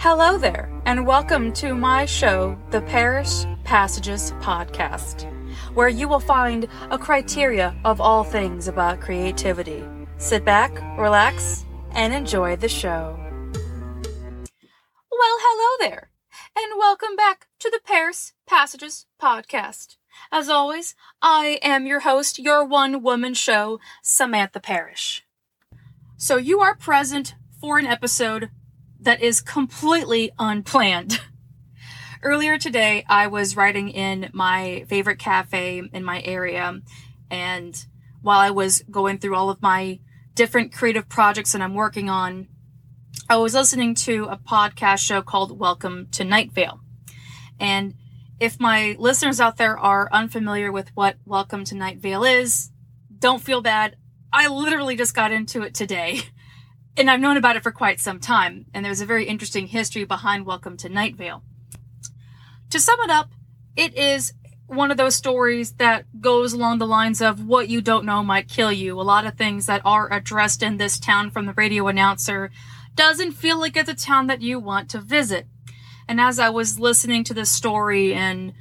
Hello there, and welcome to my show, the Parrish Passages Podcast, where you will find a criteria of all things about creativity. Sit back, relax, and enjoy the show. Well, hello there, and welcome back to the Parrish Passages Podcast. As always, I am your host, your one woman show, Samantha Parrish. So you are present for an episode that is completely unplanned. Earlier today, I was writing in my favorite cafe in my area, and while I was going through all of my different creative projects that I'm working on, I was listening to a podcast show called Welcome to Night Vale. And if my listeners out there are unfamiliar with what Welcome to Night Vale is, don't feel bad. I literally just got into it today. And I've known about it for quite some time, and there's a very interesting history behind Welcome to Night Vale. To sum it up, it is one of those stories that goes along the lines of what you don't know might kill you. A lot of things that are addressed in this town from the radio announcer doesn't feel like it's a town that you want to visit. And as I was listening to this story and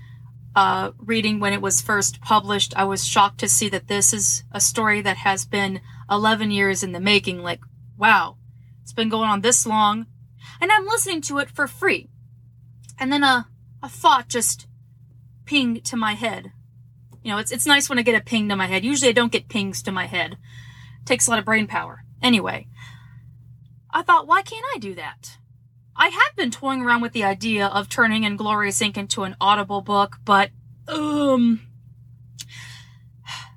uh, reading when it was first published, I was shocked to see that this is a story that has been 11 years in the making. Like, wow, it's been going on this long. And I'm listening to it for free. And then a, a thought just pinged to my head. You know, it's, it's nice when I get a ping to my head. Usually I don't get pings to my head. It takes a lot of brain power. Anyway, I thought, why can't I do that? I have been toying around with the idea of turning Inglorious Ink. into an audible book, but, um,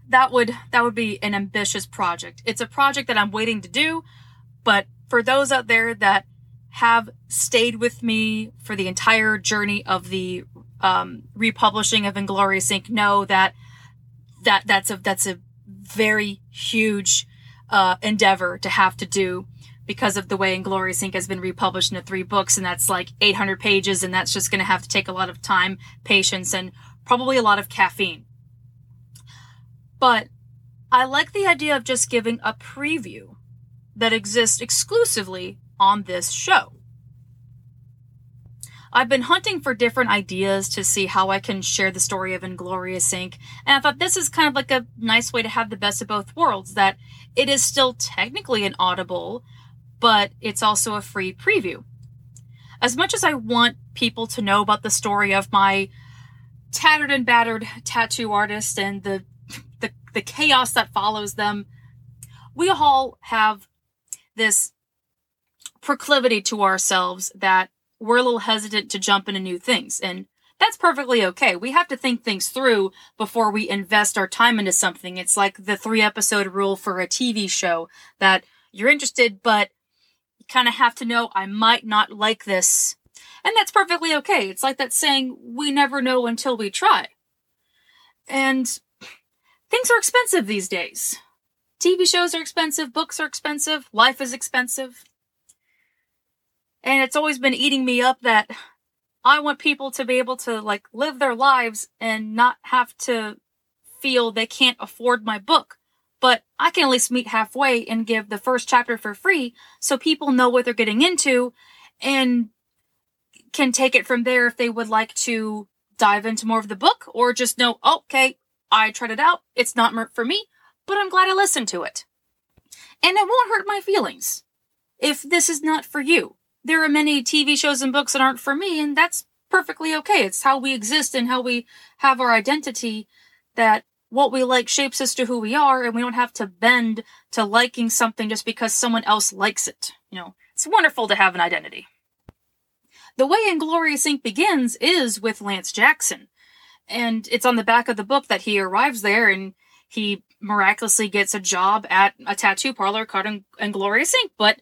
that would, that would be an ambitious project. It's a project that I'm waiting to do, but for those out there that have stayed with me for the entire journey of the um, republishing of Inglorious Ink. know that that that's a that's a very huge uh, endeavor to have to do because of the way Inglorious Ink. has been republished into three books, and that's like 800 pages, and that's just going to have to take a lot of time, patience, and probably a lot of caffeine. But I like the idea of just giving a preview that exists exclusively on this show. I've been hunting for different ideas to see how I can share the story of Inglorious Ink. And I thought this is kind of like a nice way to have the best of both worlds that it is still technically an audible, but it's also a free preview. As much as I want people to know about the story of my tattered and battered tattoo artist and the the, the chaos that follows them, we all have this proclivity to ourselves that we're a little hesitant to jump into new things. And that's perfectly okay. We have to think things through before we invest our time into something. It's like the three episode rule for a TV show that you're interested, but you kind of have to know I might not like this. And that's perfectly okay. It's like that saying, we never know until we try. And things are expensive these days. TV shows are expensive, books are expensive, life is expensive. And it's always been eating me up that I want people to be able to like live their lives and not have to feel they can't afford my book. But I can at least meet halfway and give the first chapter for free so people know what they're getting into and can take it from there if they would like to dive into more of the book or just know, oh, okay, I tried it out. It's not for me but I'm glad I listened to it. And it won't hurt my feelings if this is not for you. There are many TV shows and books that aren't for me, and that's perfectly okay. It's how we exist and how we have our identity that what we like shapes us to who we are, and we don't have to bend to liking something just because someone else likes it. You know, it's wonderful to have an identity. The way Inglorious Ink. begins is with Lance Jackson. And it's on the back of the book that he arrives there and he miraculously gets a job at a tattoo parlor called Inglorious Ink. But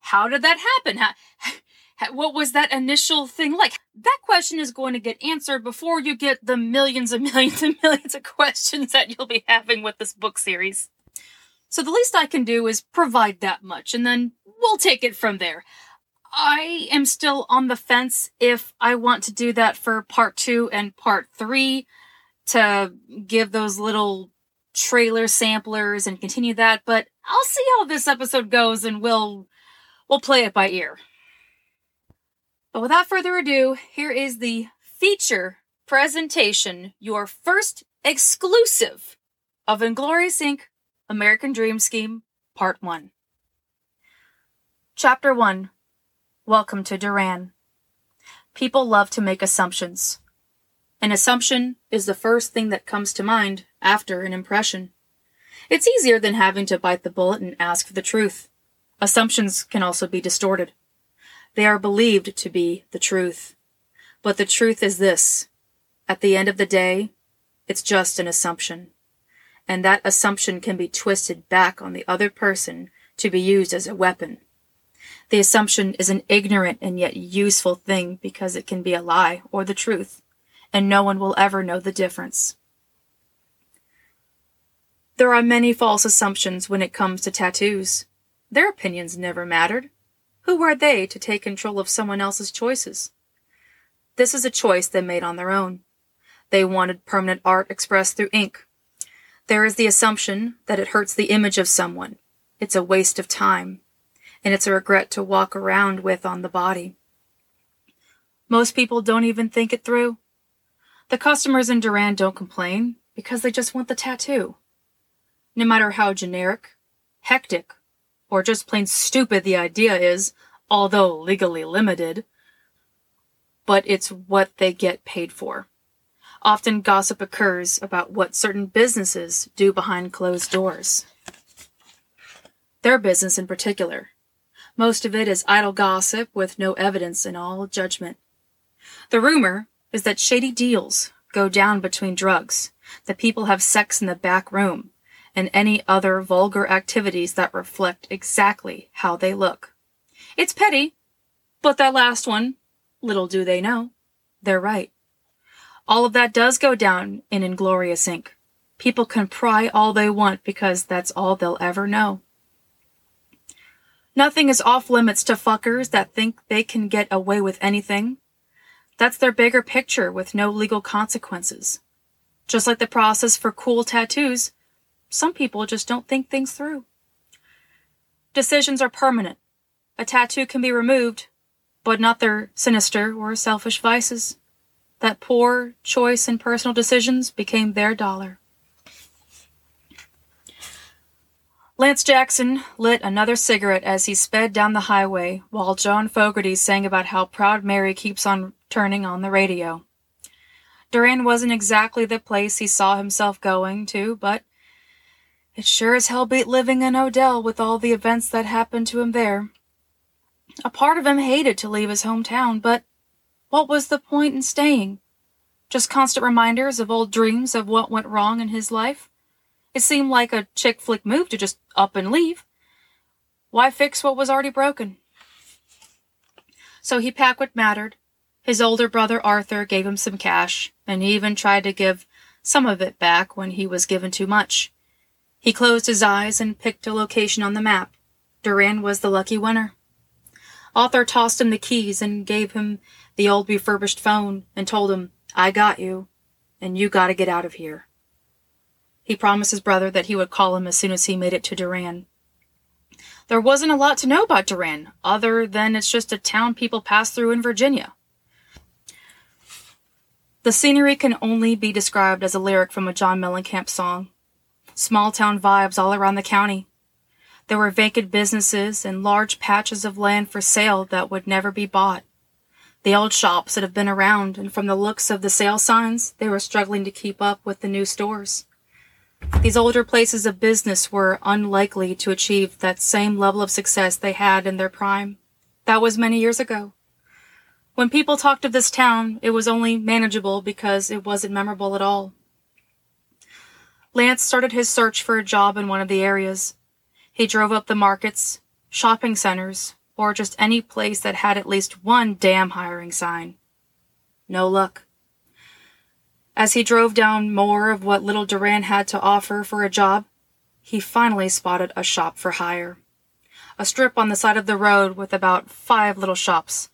how did that happen? How, what was that initial thing like? That question is going to get answered before you get the millions and millions and millions of questions that you'll be having with this book series. So the least I can do is provide that much, and then we'll take it from there. I am still on the fence if I want to do that for part two and part three to give those little trailer samplers and continue that, but I'll see how this episode goes and we'll we'll play it by ear. But without further ado, here is the feature presentation, your first exclusive of Inglorious Ink. American Dream Scheme, Part 1. Chapter 1 Welcome to Duran. People love to make assumptions. An assumption is the first thing that comes to mind after an impression. It's easier than having to bite the bullet and ask for the truth. Assumptions can also be distorted. They are believed to be the truth. But the truth is this. At the end of the day, it's just an assumption. And that assumption can be twisted back on the other person to be used as a weapon. The assumption is an ignorant and yet useful thing because it can be a lie or the truth, and no one will ever know the difference. There are many false assumptions when it comes to tattoos. Their opinions never mattered. Who are they to take control of someone else's choices? This is a choice they made on their own. They wanted permanent art expressed through ink. There is the assumption that it hurts the image of someone. It's a waste of time and it's a regret to walk around with on the body. Most people don't even think it through. The customers in Duran don't complain because they just want the tattoo. No matter how generic, hectic, or just plain stupid the idea is, although legally limited, but it's what they get paid for. Often gossip occurs about what certain businesses do behind closed doors. Their business in particular. Most of it is idle gossip with no evidence in all judgment. The rumor is that shady deals go down between drugs, that people have sex in the back room, and any other vulgar activities that reflect exactly how they look. It's petty, but that last one, little do they know, they're right. All of that does go down in Inglorious Ink. People can pry all they want because that's all they'll ever know. Nothing is off limits to fuckers that think they can get away with anything. That's their bigger picture with no legal consequences. Just like the process for cool tattoos, some people just don't think things through. Decisions are permanent. A tattoo can be removed, but not their sinister or selfish vices. That poor choice in personal decisions became their dollar. Lance Jackson lit another cigarette as he sped down the highway, while John Fogerty sang about how proud Mary keeps on turning on the radio. Duran wasn't exactly the place he saw himself going to, but it sure as hell beat living in Odell with all the events that happened to him there. A part of him hated to leave his hometown, but what was the point in staying? Just constant reminders of old dreams of what went wrong in his life? It seemed like a chick flick move to just up and leave. Why fix what was already broken? So he packed what mattered. His older brother Arthur gave him some cash, and he even tried to give some of it back when he was given too much. He closed his eyes and picked a location on the map. Duran was the lucky winner. Arthur tossed him the keys and gave him the old refurbished phone and told him, I got you, and you gotta get out of here. He promised his brother that he would call him as soon as he made it to Duran. There wasn't a lot to know about Duran, other than it's just a town people pass through in Virginia. The scenery can only be described as a lyric from a John Mellencamp song. Small town vibes all around the county. There were vacant businesses and large patches of land for sale that would never be bought. The old shops that have been around, and from the looks of the sale signs, they were struggling to keep up with the new stores. These older places of business were unlikely to achieve that same level of success they had in their prime. That was many years ago. When people talked of this town, it was only manageable because it wasn't memorable at all. Lance started his search for a job in one of the areas. He drove up the markets, shopping centers, or just any place that had at least one damn hiring sign. No luck. As he drove down more of what little Duran had to offer for a job, he finally spotted a shop for hire. A strip on the side of the road with about five little shops.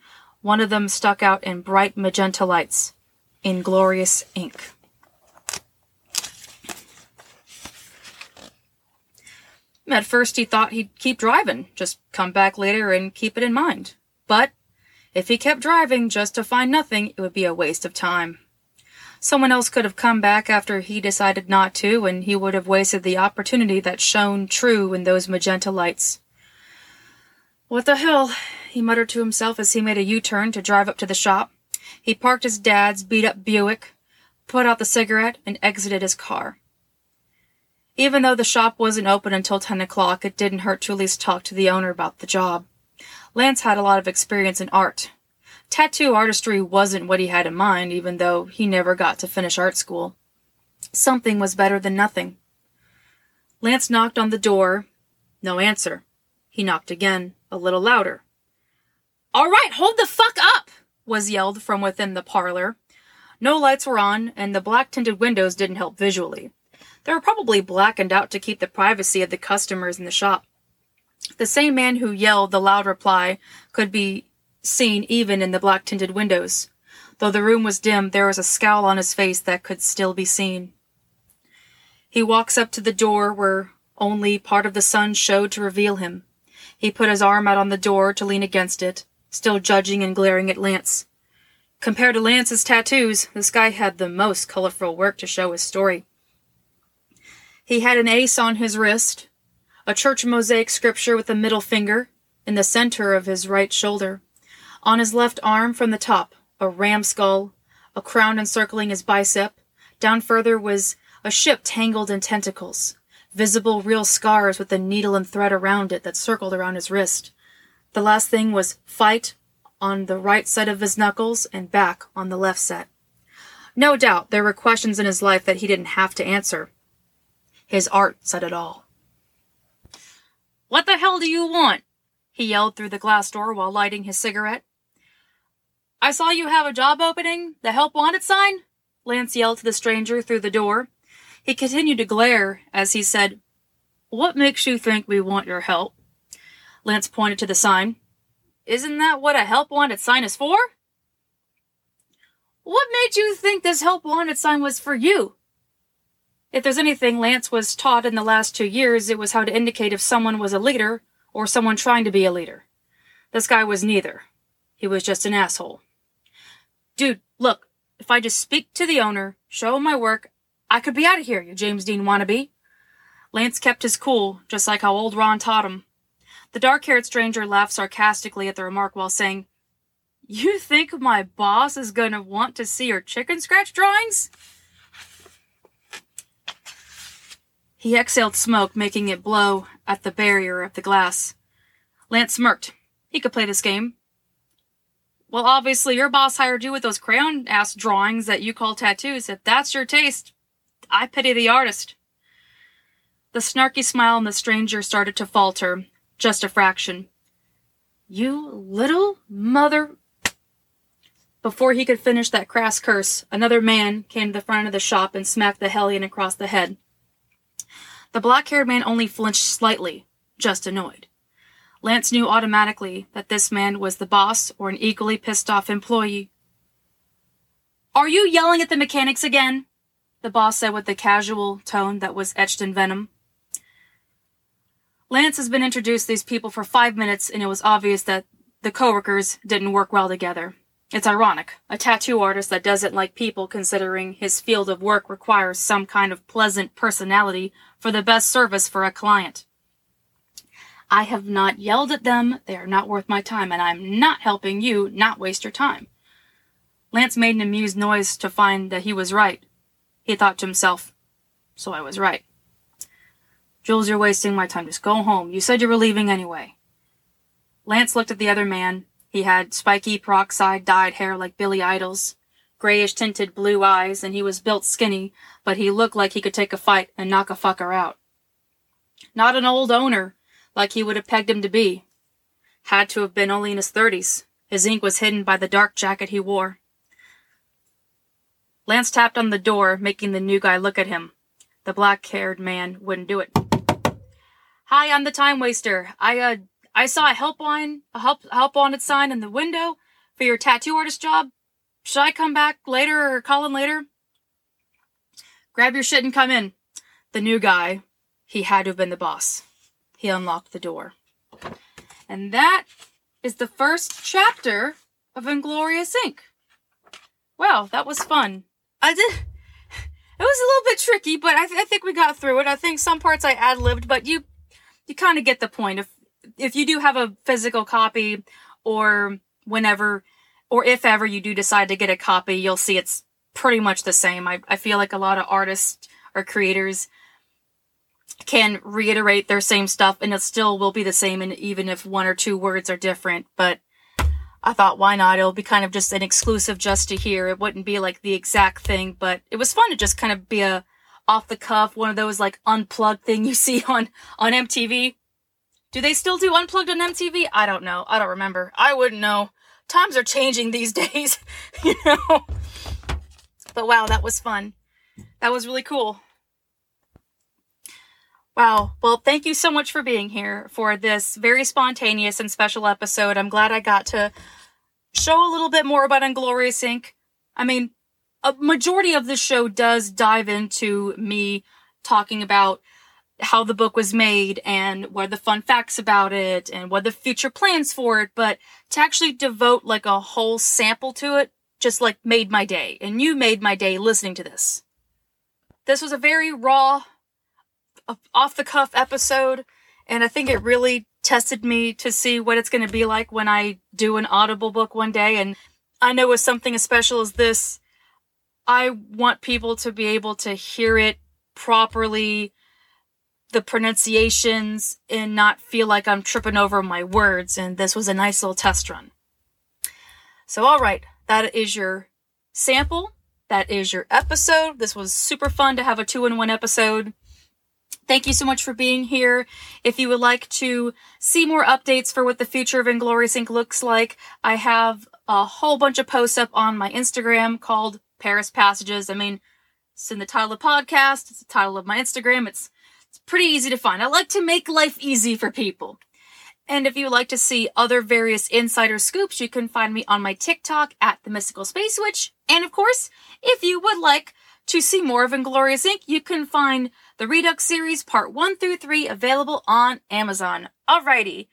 One of them stuck out in bright magenta lights. in glorious ink. At first he thought he'd keep driving, just come back later and keep it in mind. But If he kept driving just to find nothing, it would be a waste of time. Someone else could have come back after he decided not to, and he would have wasted the opportunity that shone true in those magenta lights. What the hell? He muttered to himself as he made a U turn to drive up to the shop. He parked his dad's beat up Buick, put out the cigarette, and exited his car. Even though the shop wasn't open until 10 o'clock, it didn't hurt to at least talk to the owner about the job. Lance had a lot of experience in art. Tattoo artistry wasn't what he had in mind, even though he never got to finish art school. Something was better than nothing. Lance knocked on the door. No answer. He knocked again, a little louder. All right, hold the fuck up! was yelled from within the parlor. No lights were on, and the black tinted windows didn't help visually. They were probably blackened out to keep the privacy of the customers in the shop. The same man who yelled the loud reply could be seen even in the black tinted windows. Though the room was dim, there was a scowl on his face that could still be seen. He walks up to the door where only part of the sun showed to reveal him. He put his arm out on the door to lean against it, still judging and glaring at Lance. Compared to Lance's tattoos, this guy had the most colorful work to show his story. He had an ace on his wrist, a church mosaic scripture with a middle finger in the center of his right shoulder. On his left arm from the top, a ram skull, a crown encircling his bicep. Down further was a ship tangled in tentacles, visible real scars with a needle and thread around it that circled around his wrist. The last thing was fight on the right side of his knuckles and back on the left set. No doubt there were questions in his life that he didn't have to answer. His art said it all. What the hell do you want? he yelled through the glass door while lighting his cigarette. I saw you have a job opening, the help wanted sign? Lance yelled to the stranger through the door. He continued to glare as he said, What makes you think we want your help? Lance pointed to the sign. Isn't that what a help wanted sign is for? What made you think this help wanted sign was for you? If there's anything Lance was taught in the last two years, it was how to indicate if someone was a leader or someone trying to be a leader. This guy was neither. He was just an asshole. Dude, look, if I just speak to the owner, show him my work, I could be out of here, you James Dean wannabe. Lance kept his cool, just like how old Ron taught him. The dark haired stranger laughed sarcastically at the remark while saying, You think my boss is gonna want to see your chicken scratch drawings? He exhaled smoke, making it blow at the barrier of the glass. Lance smirked. He could play this game. Well, obviously, your boss hired you with those crayon ass drawings that you call tattoos. If that's your taste, I pity the artist. The snarky smile on the stranger started to falter, just a fraction. You little mother. Before he could finish that crass curse, another man came to the front of the shop and smacked the hellion across the head. The black haired man only flinched slightly, just annoyed. Lance knew automatically that this man was the boss or an equally pissed off employee. Are you yelling at the mechanics again? The boss said with a casual tone that was etched in venom. Lance has been introduced to these people for five minutes, and it was obvious that the coworkers didn't work well together. It's ironic. A tattoo artist that doesn't like people considering his field of work requires some kind of pleasant personality for the best service for a client. I have not yelled at them. They are not worth my time, and I'm not helping you not waste your time. Lance made an amused noise to find that he was right. He thought to himself, so I was right. Jules, you're wasting my time. Just go home. You said you were leaving anyway. Lance looked at the other man. He had spiky peroxide dyed hair like Billy Idol's, grayish tinted blue eyes, and he was built skinny, but he looked like he could take a fight and knock a fucker out. Not an old owner, like he would have pegged him to be. Had to have been only in his thirties. His ink was hidden by the dark jacket he wore. Lance tapped on the door, making the new guy look at him. The black haired man wouldn't do it. Hi, I'm the time waster. I uh I saw a help line, a help help wanted sign in the window for your tattoo artist job. Should I come back later or call in later? Grab your shit and come in. The new guy, he had to have been the boss. He unlocked the door. And that is the first chapter of Inglorious Ink. Wow, that was fun. I did. It was a little bit tricky, but I, th- I think we got through it. I think some parts I ad libbed, but you you kind of get the point. If if you do have a physical copy, or whenever, or if ever you do decide to get a copy, you'll see it's pretty much the same. I I feel like a lot of artists or creators can reiterate their same stuff and it still will be the same and even if one or two words are different but i thought why not it'll be kind of just an exclusive just to hear it wouldn't be like the exact thing but it was fun to just kind of be a off the cuff one of those like unplugged thing you see on on mtv do they still do unplugged on mtv i don't know. I don't remember. I wouldn't know. Times are changing these days you know? But wow that was fun. That was really cool. Wow. Well, thank you so much for being here for this very spontaneous and special episode. I'm glad I got to show a little bit more about Inglorious Ink. I mean, a majority of the show does dive into me talking about how the book was made and what are the fun facts about it and what the future plans for it, but to actually devote like a whole sample to it just like made my day. And you made my day listening to this. This was a very raw, off the cuff episode, and I think it really tested me to see what it's going to be like when I do an Audible book one day. And I know with something as special as this, I want people to be able to hear it properly, the pronunciations, and not feel like I'm tripping over my words. And this was a nice little test run. So, all right, that is your sample. That is your episode. This was super fun to have a two in one episode. Thank you so much for being here. If you would like to see more updates for what the future of Inglorious Ink. looks like, I have a whole bunch of posts up on my Instagram called Parrish Passages. I mean, it's in the title of the podcast, it's the title of my Instagram. It's it's pretty easy to find. I like to make life easy for people. And if you like to see other various insider scoops, you can find me on my TikTok at the Mystical Space Witch. And of course, if you would like to see more of Inglorious Ink., you can find the Redux series part 1 through 3 available on Amazon. Alrighty.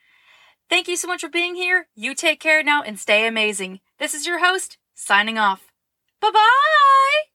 Thank you so much for being here. You take care now and stay amazing. This is your host, signing off. Bye bye!